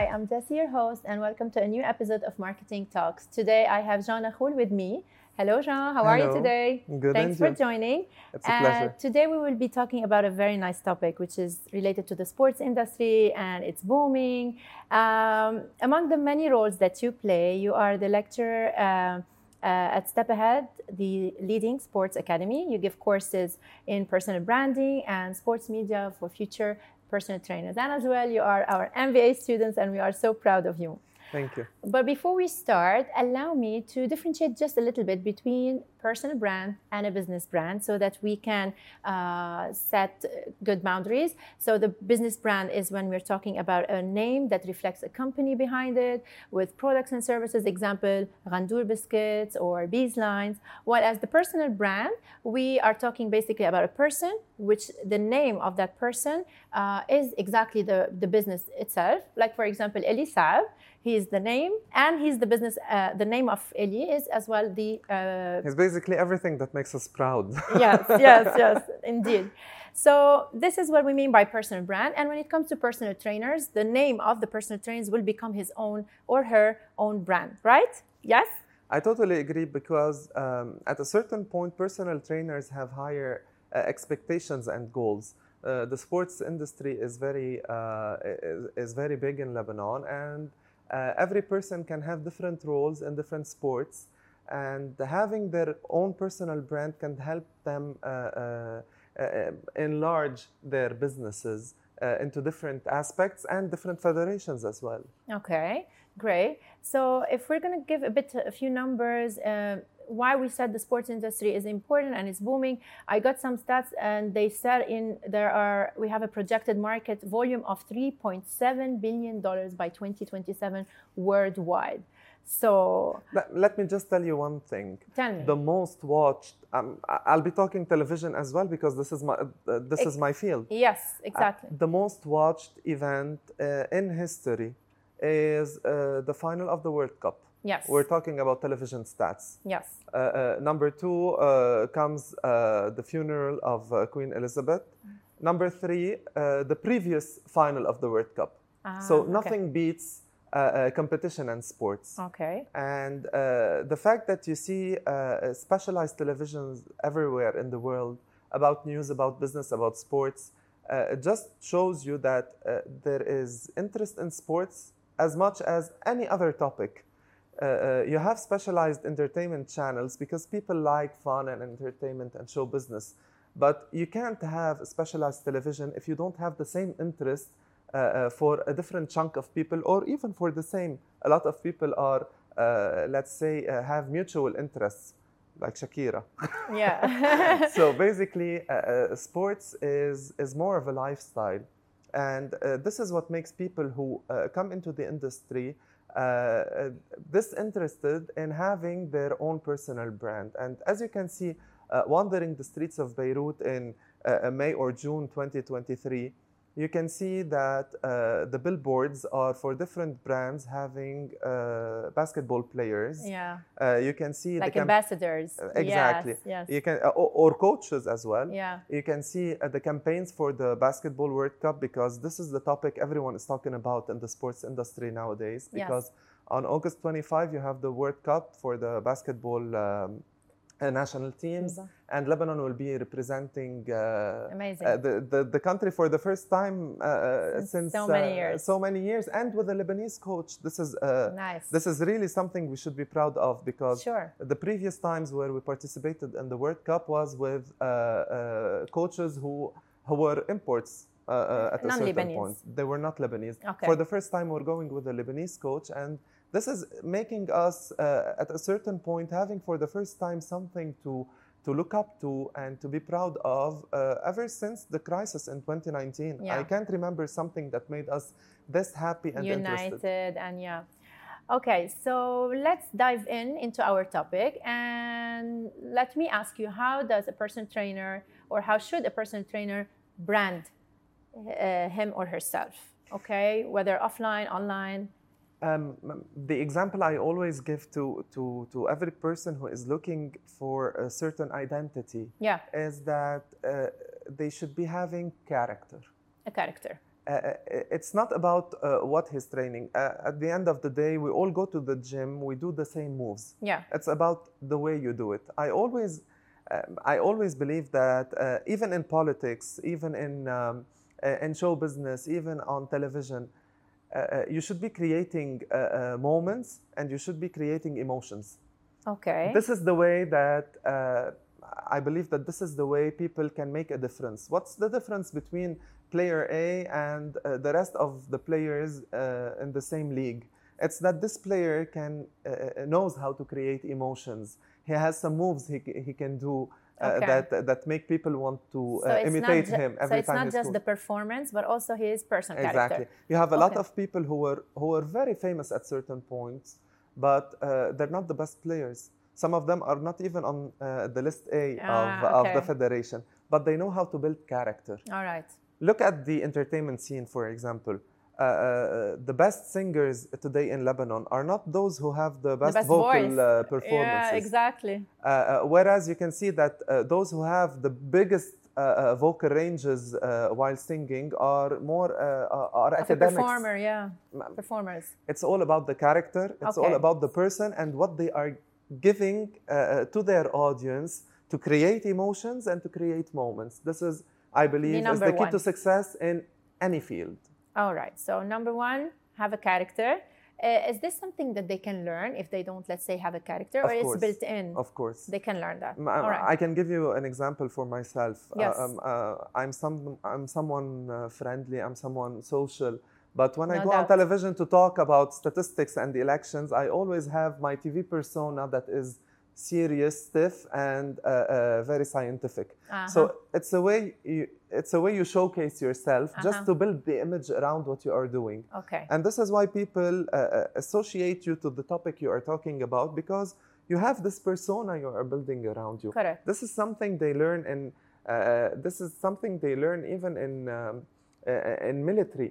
Hi, I'm Jessie, your host, and welcome to a new episode of Marketing Talks. Today I have Jean Nakhoul with me. Hello, Jean. How are you today? Good, Thanks for you? joining. It's a Uh, pleasure. today we will be talking about a very nice topic, which is related to the sports industry and it's booming. Um, among the many roles that you play, you are the lecturer uh, uh, at Step Ahead, the leading sports academy. You give courses in personal branding and sports media for future personal trainers. And as well, you are our MBA students, and we are so proud of you. Thank you. But before we start, allow me to differentiate just a little bit between personal brand and a business brand so that we can uh, set good boundaries. So, the business brand is when we're talking about a name that reflects a company behind it with products and services, example, Gandour biscuits or Bees lines. While as the personal brand, we are talking basically about a person, which the name of that person uh, is exactly the, the business itself. Like, for example, Elie Saab, he is the name, and he's the business. Uh, the name of Elie is as well the. Uh, It's basically everything that makes us proud. yes, yes, yes, indeed. So this is what we mean by personal brand. And when it comes to personal trainers, the name of the personal trainers will become his own or her own brand, right? Yes. I totally agree because um, at a certain point, personal trainers have higher uh, expectations and goals. Uh, the sports industry is very uh, is, is very big in Lebanon, and uh, every person can have different roles in different sports, and having their own personal brand can help them uh, uh, uh, enlarge their businesses into different aspects and different federations as well. Okay, great. So if we're going to give a bit, a few numbers, uh, why we said the sports industry is important and it's booming. I got some stats and they said in there are we have a projected market volume of 3.7 billion dollars by 2027 worldwide. So Let, let me just tell you one thing. tell me. The most watched. Um, I'll be talking television as well because this is my uh, this is my field. yes, Uh, exactly. the most watched event uh, in history is uh, the final of the World Cup. Yes. We're talking about television stats. yes. Uh, uh, number two uh, comes uh, the funeral of uh, Queen Elizabeth. Number three, uh, the previous final of the World Cup. Ah, so okay. nothing beats uh, uh, competition and sports. Okay. And uh, the fact that you see uh, specialized televisions everywhere in the world about news, about business, about sports, uh, it just shows you that uh, there is interest in sports as much as any other topic. Uh, uh, you have specialized entertainment channels because people like fun and entertainment and show business. But you can't have specialized television if you don't have the same interest uh, uh, for a different chunk of people, or even for the same. A lot of people are, uh, let's say, uh, have mutual interests, like Shakira. Yeah. so basically, sports is is more of a lifestyle, and uh, this is what makes people who uh, come into the industry uh, uh, disinterested in having their own personal brand. And as you can see, uh, wandering the streets of Beirut in uh, uh, May or June 2023, you can see that uh, the billboards are for different brands having uh, basketball players. yeah. Uh, you can see Like the ambassadors. uh, exactly. Yes. yes. you can uh, or, or coaches as well. Yeah. You can see uh, the campaigns for the basketball World Cup because this is the topic everyone is talking about in the sports industry nowadays. Yes. Because on August 25 you have the World Cup for the basketball um, national teams, and Lebanon will be representing uh, Amazing. uh, the, the the country for the first time uh, Since so many years. so many years, and with a Lebanese coach. This is uh, nice. this is really something we should be proud of because Sure. the previous times where we participated in the World Cup was with uh, uh, coaches who who were imports uh, uh, at a certain point. They were not Lebanese. Okay. For the first time, we're going with a Lebanese coach, and this is making us uh, at a certain point having for the first time something to to look up to and to be proud of uh, ever since the crisis in 2019. Yeah. I can't remember something that made us this happy and interested. united and yeah okay so let's dive in into our topic and let me ask you how does a personal trainer or how should a personal trainer brand uh, him or herself okay whether offline online Um, the example I always give to, to, to every person who is looking for a certain identity yeah is that uh, they should be having character. a character uh, it's not about uh, what he's training. Uh, at the end of the day, we all go to the gym, we do the same moves. Yeah. It's about the way you do it. I always, um, I always believe that uh, even in politics, even in um, uh, in show business, even on television, uh, uh, you should be creating uh, uh, moments and you should be creating emotions. Okay. This is the way that uh, I believe that this is the way people can make a difference. What's the difference between player A and uh, the rest of the players uh, in the same league? It's that this player can uh, knows how to create emotions. He has some moves he, he can do Okay. that that make people want to so uh, it's imitate not ju- him so every it's time not he just scores. the performance, but also his personal Exactly. character. Exactly. You have a lot of people who were who were very famous at certain points, but uh, they're not the best players. Some of them are not even on uh, the list A Ah, of, of the federation, but they know how to build character. All right. Look at the entertainment scene, for example. Uh, uh, the best singers today in Lebanon are not those who have the best, best vocal uh, performances. Yeah, exactly. Uh, uh, whereas you can see that uh, those who have the biggest vocal ranges uh, while singing are more uh, are Of a academics. performer, yeah. Performers. It's all about the character. It's all about the person and what they are giving to their audience to create emotions and to create moments. This is, I believe, is the key to success in any field. All right. So number one, have a character. Uh, is this something that they can learn if they don't, let's say, have a character, Of or it's built in? Of course. They can learn that. Right. I can give you an example for myself. Uh, Yes. um, uh, I'm some I'm someone uh, friendly. I'm someone social. But when I No go on television to talk about statistics and the elections, I always have my TV persona that is serious, stiff, and uh, uh, very scientific. Uh-huh. So it's a way you it's a way you showcase yourself just Uh-huh. to build the image around what you are doing. okay. And this is why people uh, uh, associate you to the topic you are talking about because you have this persona you are building around you. Correct. This is something they learn in. Uh, this is something they learn even in um, uh, in military.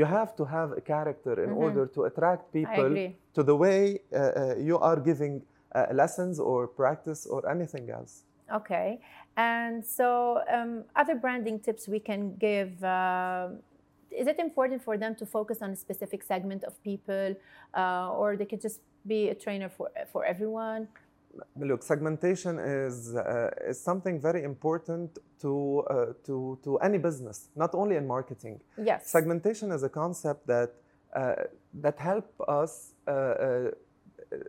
You have to have a character in order to attract people to the way uh, you are giving uh, lessons or practice or anything else. Okay. And so, um, other branding tips we can give. Uh, is it important for them to focus on a specific segment of people, uh, or they could just be a trainer for for everyone? Look, segmentation is uh, is something very important to uh, to to any business, not only in marketing. Yes. Segmentation is a concept that uh, that help us uh, uh,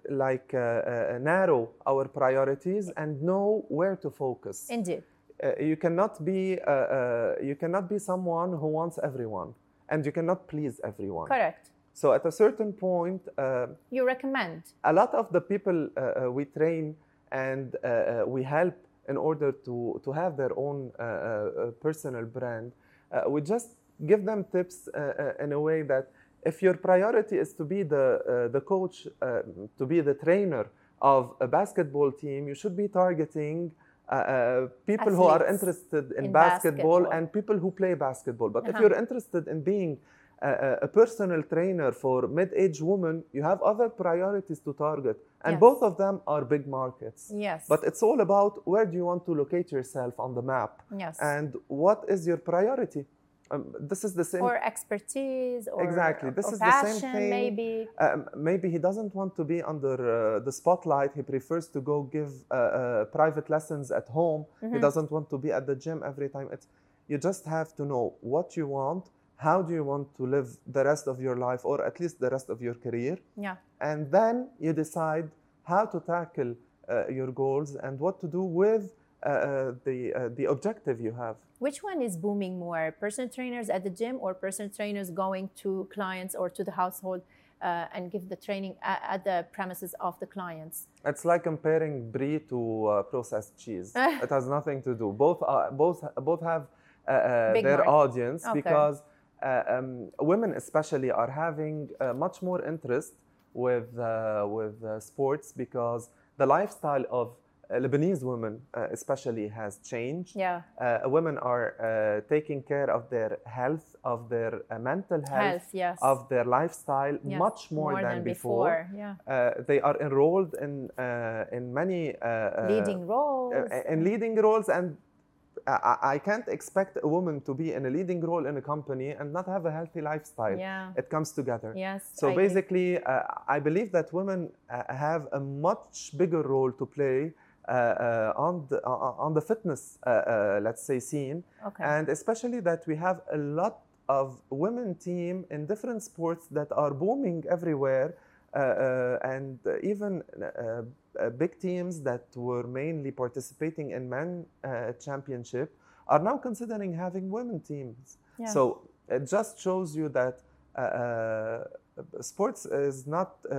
like uh, uh, narrow our priorities and know where to focus. Indeed. Uh, you cannot be you cannot be someone who wants everyone, and you cannot please everyone. Correct. So at a certain point. Uh, You recommend. a lot of the people uh, we train and uh, we help in order to, to have their own personal brand, uh, we just give them tips in a way that if your priority is to be the, uh, the coach, uh, to be the trainer of a basketball team, you should be targeting uh, uh, people who are interested in, in basketball, basketball. and people who play basketball. But if Uh-huh. you're interested in being a, a- a personal trainer for mid-aged women, you have other priorities to target, and Yes. both of them are big markets. Yes. But it's all about where do you want to locate yourself on the map, yes. and what is your priority. Um, this is the same. or expertise, or Exactly. This or is the same passion, thing. maybe. Um, maybe he doesn't want to be under uh, the spotlight. He prefers to go give uh, uh, private lessons at home. Mm-hmm. He doesn't want to be at the gym every time. It's you just have to know what you want. How do you want to live the rest of your life, or at least the rest of your career? Yeah. And then you decide how to tackle uh, your goals and what to do with uh, uh, the uh, the objective you have. Which one is booming more? Personal trainers at the gym or personal trainers going to clients or to the household uh, and give the training at, at the premises of the clients? It's like comparing brie to uh, processed cheese. it has nothing to do. Both are both both have uh, uh, their market. audience Okay. because uh, um, women especially are having uh, much more interest with uh, with uh, sports because the lifestyle of uh, Lebanese women uh, especially has changed. Yeah. Uh, women are uh, taking care of their health, of their uh, mental health, Health, yes. of their lifestyle Yes, much more, than, before. Yeah. Uh, they are enrolled in uh, in many uh, uh, Leading roles. uh, in leading roles and I, can't expect a woman to be in a leading role in a company and not have a healthy lifestyle. Yeah. It comes together. Yes. So I basically, uh, I believe that women uh, have a much bigger role to play uh, uh, on the uh, on the fitness, uh, uh, let's say, scene, Okay. and especially that we have a lot of women team in different sports that are booming everywhere, uh, uh, and even uh, uh, big teams that were mainly participating in men uh, championship are now considering having women teams. Yeah. So it just shows you that uh, uh, sports is not uh,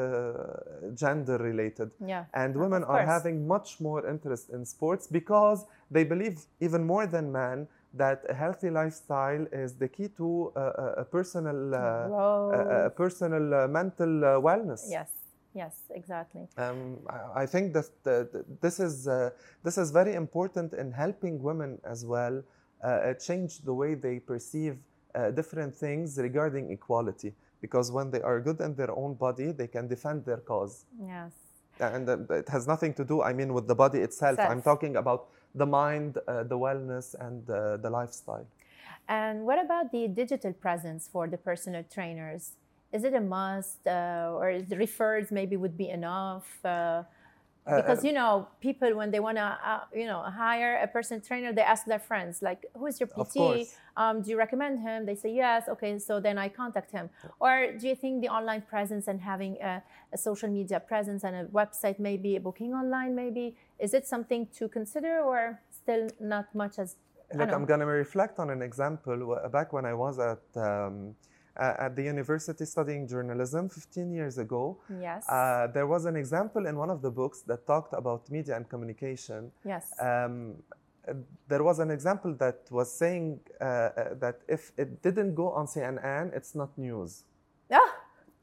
gender related. yeah. And women are having much more interest in sports because they believe, even more than men, that a healthy lifestyle is the key to uh, a- a personal, uh, a, personal uh, mental uh, wellness. Yes. Yes. Exactly. Um, I- think that the, this is uh, this is very important in helping women as well uh, uh, change the way they perceive uh, different things regarding equality. Because when they are good in their own body, they can defend their cause, Yes. and uh, it has nothing to do. I mean, with the body itself. I'm talking about the mind, uh, the wellness, and uh, the lifestyle. And what about the digital presence for the personal trainers? Is it a must, uh, or is the referrals maybe would be enough? Uh, because you know, people when they want to, uh, you know, hire a personal trainer, they ask their friends, like, "Who is your PT? Um, do you recommend him?" They say yes. Okay, so then I contact him. Or do you think the online presence and having a, a social media presence and a website, maybe a booking online, maybe is it something to consider, or still not much as? Look. I'm going to reflect on an example. Back when I was at um, a- at the university studying journalism 15 years ago, Yes. uh, there was an example in one of the books that talked about media and communication. yes. Um, uh, there was an example that was saying uh, uh, that if it didn't go on CNN, it's not news. ah.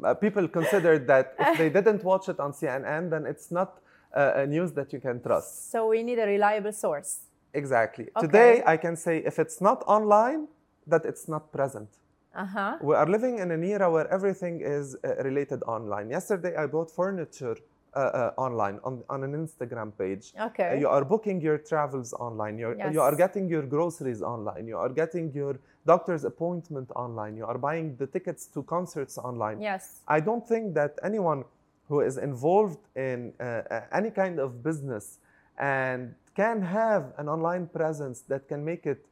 Uh, people considered that if they didn't watch it on CNN, then it's not uh, a news that you can trust. So we need a reliable source. Exactly. Okay. Today, I can say if it's not online, that it's not present. Uh huh. We are living in an era where everything is uh, related online. Yesterday, I bought furniture uh, uh, online on, on an Instagram page. Okay. Uh, you are booking your travels online. You're, Yes. You are getting your groceries online. You are getting your doctor's appointment online. You are buying the tickets to concerts online. Yes. I don't think that anyone who is involved in uh, any kind of business and can have an online presence that can make it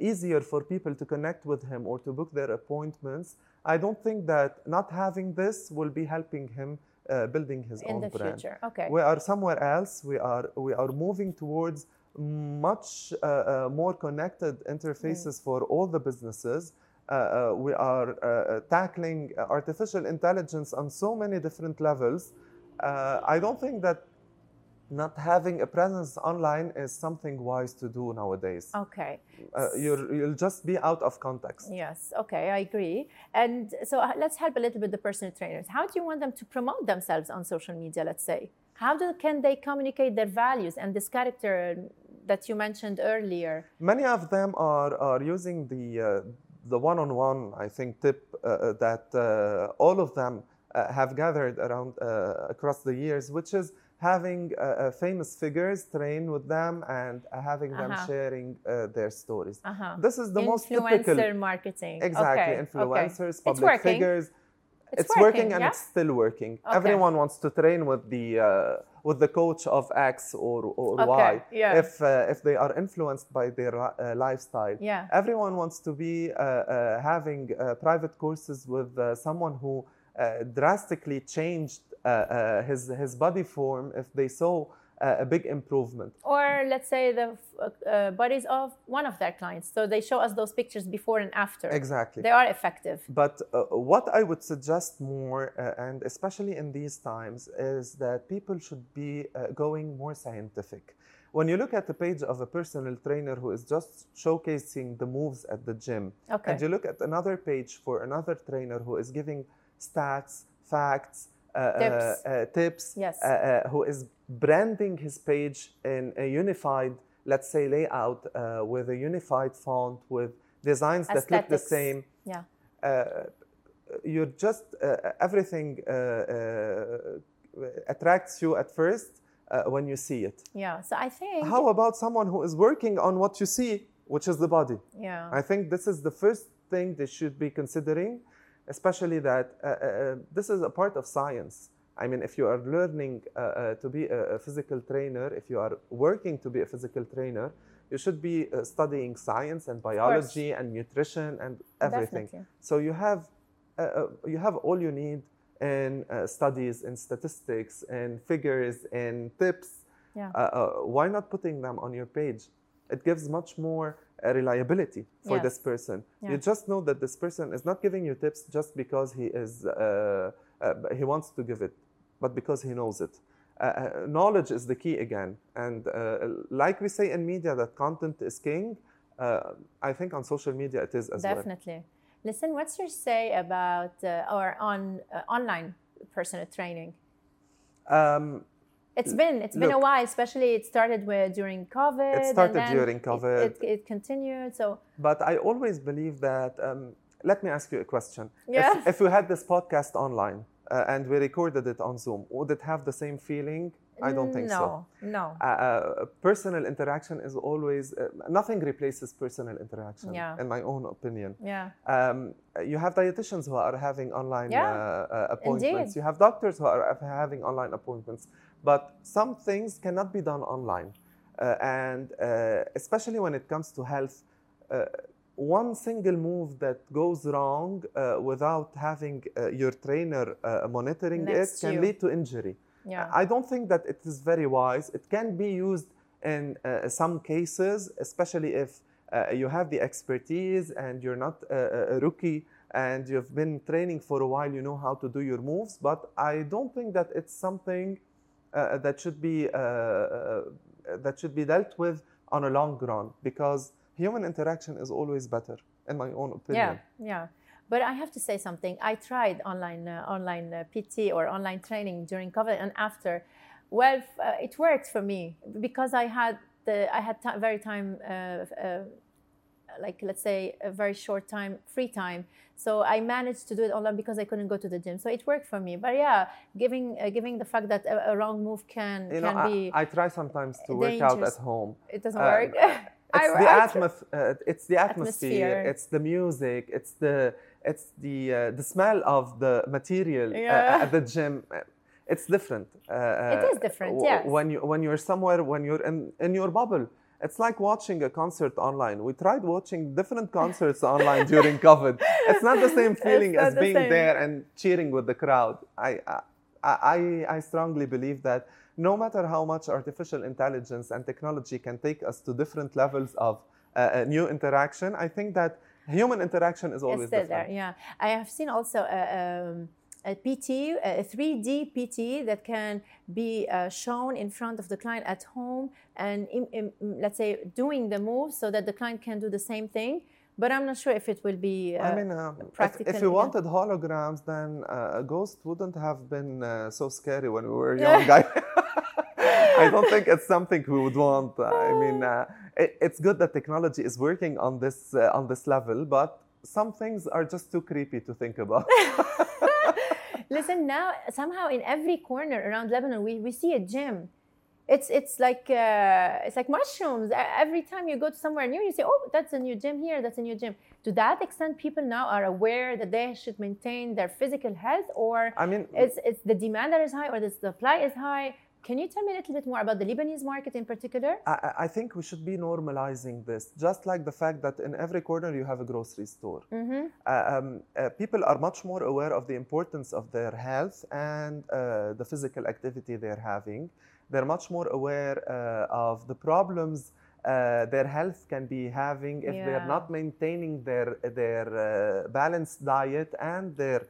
easier for people to connect with him or to book their appointments, I don't think that not having this will be helping him uh, building his In own the brand. future. Okay. We are somewhere else. We are we are moving towards much uh, uh, more connected interfaces for all the businesses. Uh, uh, we are uh, uh, tackling uh, artificial intelligence on so many different levels. Uh, I don't think that not having a presence online is something wise to do nowadays. Okay. Uh, you're, you'll just be out of context. Yes. Okay. I agree. And so uh, let's help a little bit the personal trainers. How do you want them to promote themselves on social media? Let's say. How do, can they communicate their values and this character that you mentioned earlier? Many of them are, are using the, uh, the one-on-one, I think, tip uh, uh, that uh, all of them uh, have gathered around uh, across the years, which is having uh, uh, famous figures train with them and uh, having them Uh-huh. sharing uh, their stories. Uh-huh. This is the most Influencer typical. marketing. Exactly, Okay, okay. influencers, It's public figures. It's working, working, and yeah? it's still working. Okay. Everyone wants to train with the uh, with the coach of X or, or Okay, Y. yeah. If uh, if they are influenced by their uh, lifestyle. Yeah. Everyone wants to be having uh, private courses with uh, someone who uh, drastically changed his his body form if they saw uh, a big improvement. Or let's say the uh, bodies of one of their clients. So they show us those pictures before and after. Exactly. They are effective. But uh, what I would suggest more, uh, and especially in these times, is that people should be uh, going more scientific. When you look at the page of a personal trainer who is just showcasing the moves at the gym, Okay. and you look at another page for another trainer who is giving stats, facts, uh, Tips. uh, uh, tips Yes. uh, uh, who is branding his page in a unified, let's say, layout uh, with a unified font with designs that look the same Yeah. uh, you're just uh, everything uh, uh, attracts you at first uh, when you see it. Yeah. So I think. How about someone who is working on what you see, which is the body? Yeah. I think this is the first thing they should be considering, especially that uh, uh, this is a part of science. I mean, if you are learning uh, uh, to be a, physical trainer, if you are working to be a physical trainer, you should be uh, studying science and biology and nutrition and everything. Definitely. So you have uh, uh, you have all you need in uh, studies, in statistics, in figures, in tips. Yeah. why not putting them on your page? It gives much more reliability for Yes. this person. Yeah. You just know that this person is not giving you tips just because he is uh, uh, he wants to give it, but because he knows it. Uh, uh, knowledge is the key again, and uh, like we say in media that content is king. Uh, I think on social media it is as well. Definitely. Listen, what's your say about uh, or on uh, online personal training? Um, It's been it's been a while, especially it started with during COVID. It started during COVID. It, it, continued. So But I always believe that. Um, let me ask you a question. Yeah. If, if we had this podcast online uh, and we recorded it on Zoom, would it have the same feeling? I don't think so. no, No, Uh, uh, personal interaction is always uh, nothing replaces personal interaction. Yeah. In my own opinion, Yeah. um, you have dietitians who are having online Yeah. uh, uh, appointments. Indeed. You have doctors who are having online appointments. But some things cannot be done online, uh, and uh, especially when it comes to health. Uh, one single move that goes wrong uh, without having uh, your trainer uh, monitoring Next it can you. lead to injury. Yeah. I don't think that it is very wise. It can be used in uh, some cases, especially if uh, you have the expertise and you're not uh, a rookie and you've been training for a while, you know how to do your moves. But I don't think that it's something uh, that should be uh, uh, that should be dealt with on a long run because human interaction is always better, in my own opinion. Yeah, yeah. But I have to say something. I tried online uh, online uh, PT or online training during COVID and after. Well, uh, it worked for me because I had the I had very time, uh, uh, like let's say a very short time, free time. So I managed to do it online because I couldn't go to the gym. So it worked for me. But yeah, giving uh, giving the fact that a, a wrong move can You know, can be I, I try sometimes to work out at home. it doesn't uh, work. It's I- the atmos- uh, it's the atmosphere, Atmosphere. it's the music, it's the it's the uh, the smell of the material uh, Yeah. at the gym. It's different. Uh, It is different, yes. When you when you're somewhere, when you're in in your bubble, it's like watching a concert online. We tried watching different concerts online during COVID. It's not the same feeling as being there and cheering with the crowd. I I I, I strongly believe that no matter how much artificial intelligence and technology can take us to different levels of uh, uh, new interaction, I think that human interaction is always It's still different. there, yeah. I have seen also a, um, a PT, a 3D PT that can be uh, shown in front of the client at home and, in, in- let's say, doing the move so that the client can do the same thing. But I'm not sure if it will be. Uh, I mean, uh, if, practical, if you wanted holograms, then uh, a ghost wouldn't have been uh, so scary when we were young. I, I don't think it's something we would want. I mean, uh, it, it's good that technology is working on this uh, on this level, but some things are just too creepy to think about. Listen, now somehow in every corner around Lebanon, we, we see a gym. It's it's like uh, it's like mushrooms. Every time you go to somewhere new, you say, "Oh, that's a new gym here. That's a new gym." To that extent, people now are aware that they should maintain their physical health, or I mean, it's it's the demand that is high, or the supply is high. Can you tell me a little bit more about the Lebanese market in particular? I, I- think we should be normalizing this, just like the fact that in every corner you have a grocery store. Uh, um, uh, people are much more aware of the importance of their health and uh, the physical activity they're having. They're much more aware uh, of the problems uh, their health can be having if Yeah. they're not maintaining their their uh, balanced diet and their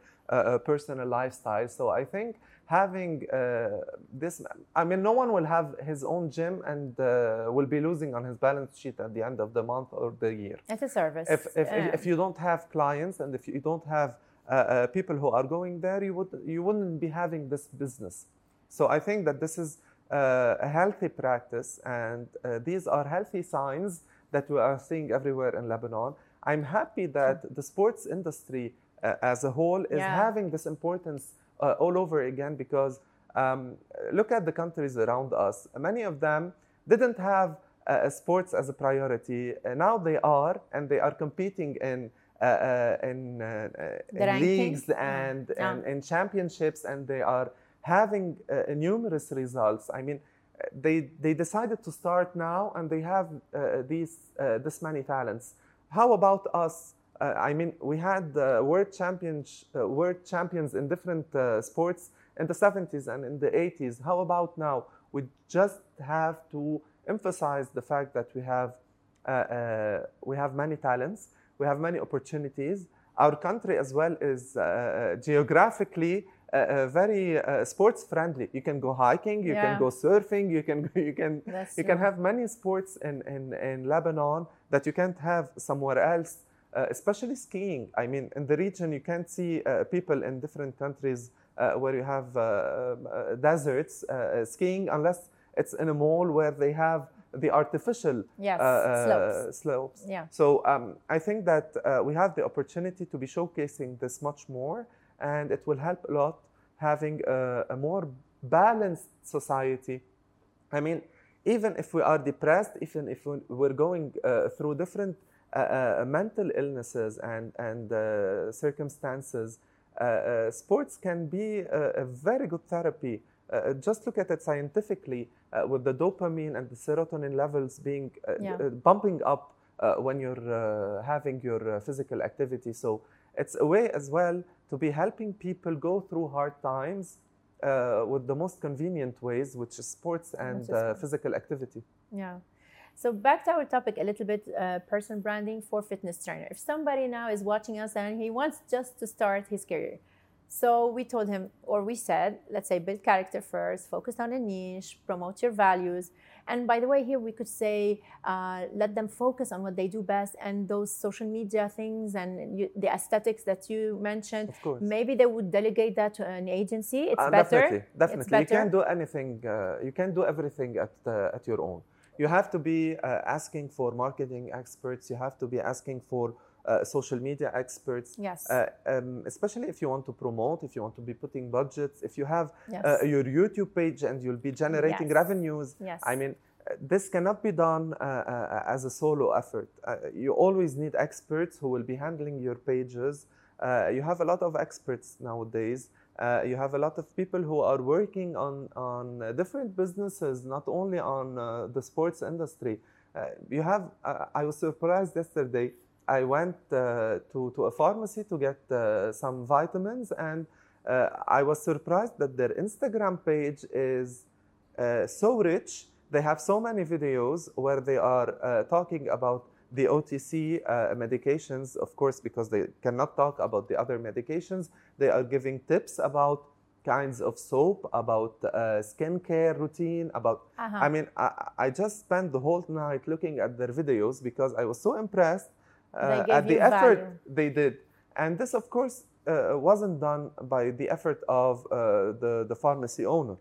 personal lifestyle. So I think having uh, this, I mean, no one will have his own gym and uh, will be losing on his balance sheet at the end of the month or the year It's a service. if, if, Yeah. if you don't have clients and if you don't have uh, people who are going there, you would you wouldn't be having this business. So I think that this is uh, a healthy practice, and uh, these are healthy signs that we are seeing everywhere in Lebanon. I'm happy that the sports industry uh, as a whole is Yeah. having this importance uh, all over again because. Um, look at the countries around us. Many of them didn't have uh, sports as a priority. Uh, now they are, and they are competing in uh, uh in, uh, uh, in leagues and, yeah. and in championships, and they are having numerous results. I mean, they they decided to start now, and they have these this many talents. How about us? I mean, we had world champions world champions in different sports in the 70s and in the 80s. How about now? We just have to emphasize the fact that we have uh, uh, we have many talents, we have many opportunities. Our country as well is uh, uh geographically uh, uh, very sports friendly. You can go hiking, you yeah. can go surfing, you can you can That's you true. can have many sports in, in, in Lebanon that you can't have somewhere else. Especially skiing. I mean, in the region, you can't see people in different countries where you have deserts skiing unless it's in a mall where they have the artificial yes, uh, uh, slopes. slopes. Yeah. So um, I think that uh, we have the opportunity to be showcasing this much more, and it will help a lot having a, a more balanced society. I mean, even if we are depressed, even if we're going uh, through different uh, uh, mental illnesses and, and circumstances, sports can be a, a very good therapy uh, just look at it scientifically uh, with the dopamine and the serotonin levels being uh, yeah. Uh, bumping up uh, when you're uh, having your physical activity. So it's a way as well to be helping people go through hard times with the most convenient ways, which is sports and physical activity. Yeah. So back to our topic a little bit, uh, person branding for fitness trainer. If somebody now is watching us and he wants just to start his career, so we told him, or we said, let's say, build character first, focus on a niche, promote your values. And by the way, here we could say, uh, let them focus on what they do best and those social media things and you, the aesthetics that you mentioned. Of course. Maybe they would delegate that to an agency. It's uh, better. Definitely, definitely. It's better. You can't do anything. Uh, you can't do everything at uh, at your own. You have to be uh, asking for marketing experts. You have to be asking for uh, social media experts. Yes. Uh, um, especially if you want to promote, if you want to be putting budgets, if you have yes. uh, your YouTube page and you'll be generating yes. revenues. Yes. I mean, uh, this cannot be done uh, uh, as a solo effort. you always need experts who will be handling your pages. you have a lot of experts nowadays. You have a lot of people who are working on, on different businesses, not only on the sports industry. you have, I was surprised yesterday I went uh, to, to a pharmacy to get uh, some vitamins, and uh, I was surprised that their Instagram page is uh, so rich. They have so many videos where they are uh, talking about the OTC uh, medications, of course, because they cannot talk about the other medications. They are giving tips about kinds of soap, about skincare routine, about. Uh-huh. I mean, I, I just spent the whole night looking at their videos because I was so impressed uh, at the effort value. they did. And this, of course, uh, wasn't done by the effort of uh, the, the pharmacy owner.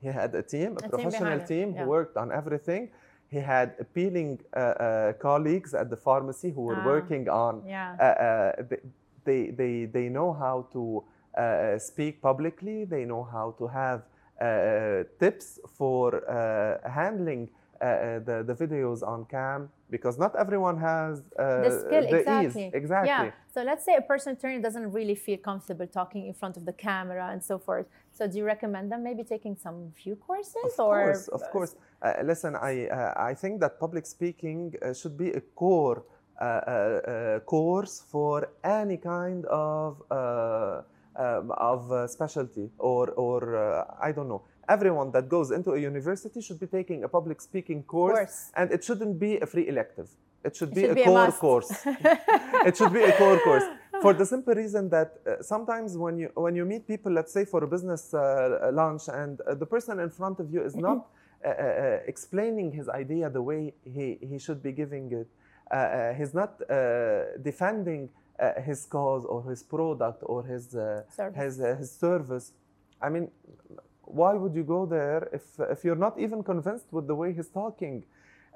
He had a team, a, a professional team, team who worked on everything. He had appealing uh, uh, colleagues at the pharmacy who were ah, working on. Yeah. Uh, they, they, they know how to speak publicly. They know how to have tips for handling the, the videos on cam because not everyone has uh, the skill the exactly. Ease. Exactly. Yeah. So let's say a personal trainer doesn't really feel comfortable talking in front of the camera and so forth. So do you recommend them maybe taking some few courses of or? Course, of course. Uh, listen, I uh, I think that public speaking uh, should be a core uh, uh, course for any kind of um, of specialty or or I don't know everyone that goes into a university should be taking a public speaking course, course. and it shouldn't be a free elective. It should it be should a be core a course. it should be a core course for the simple reason that uh, sometimes when you when you meet people, let's say for a business uh, lunch, and uh, the person in front of you is not uh, uh, uh, explaining his idea the way he, he should be giving it. he's not defending his cause or his product or his service. his his service. I mean, why would you go there if, if you're not even convinced with the way he's talking?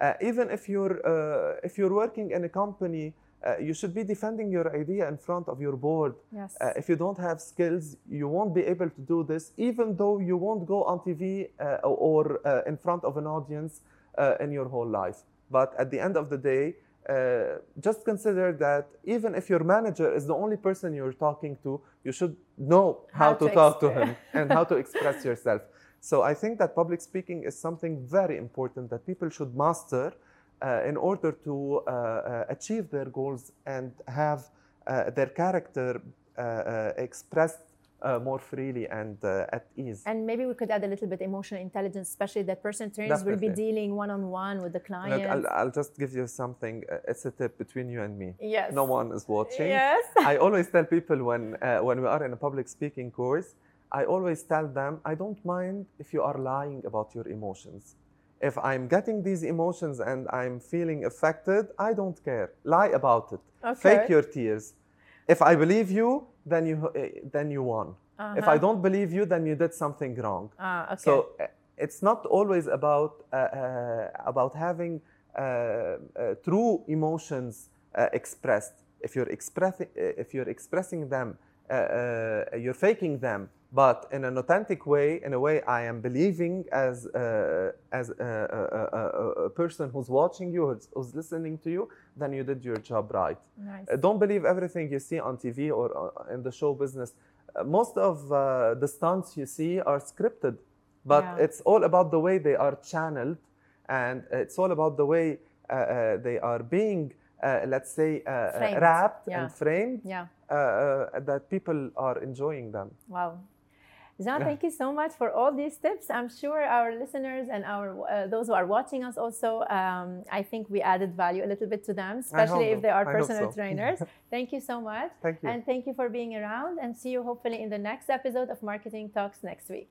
Uh, even if you're, uh, if you're working in a company Uh, you should be defending your idea in front of your board. Yes. Uh, if you don't have skills, you won't be able to do this, even though you won't go on TV uh, or uh, in front of an audience uh, in your whole life. But at the end of the day, uh, just consider that even if your manager is the only person you're talking to, you should know how, How to, to talk to him and how to express yourself. So I think that public speaking is something very important that people should master uh, in order to uh, uh, achieve their goals and have uh, their character expressed uh, more freely and uh, at ease. And maybe we could add a little bit emotional intelligence, especially that person trainers will be dealing one on one with the client. Look, I'll, I'll just give you something. uh, It's a tip between you and me. yes. No one is watching. Yes. I always tell people when uh, when we are in a public speaking course, I always tell them I don't mind if you are lying about your emotions. If I'm getting these emotions and I'm feeling affected, I don't care. Lie about it. Okay. Fake your tears. If I believe you, then you uh, then you won. If I Uh-huh. don't believe you, then you did something wrong. Ah, okay. So uh, it's not always about uh, uh, about having uh, uh, true emotions uh, expressed. If you're expressing if you're expressing them, uh, uh, you're faking them, but in an authentic way, in a way I am believing as uh, as a, a, a, a person who's watching you, who's, who's listening to you, then you did your job right. nice. Uh, don't believe everything you see on TV or uh, in the show business. Uh, most of uh, the stunts you see are scripted, but Yeah. it's all about the way they are channeled, and it's all about the way uh, uh, they are being, uh, let's say, uh, uh, wrapped yeah. and framed. yeah. Uh, uh, that people are enjoying them. Wow. Jean, Yeah. thank you so much for all these tips. I'm sure our listeners and our uh, those who are watching us also, um, I think we added value a little bit to them, especially if they are personal so. trainers. thank you so much. Thank you. And thank you for being around and see you hopefully in the next episode of Marketing Talks next week.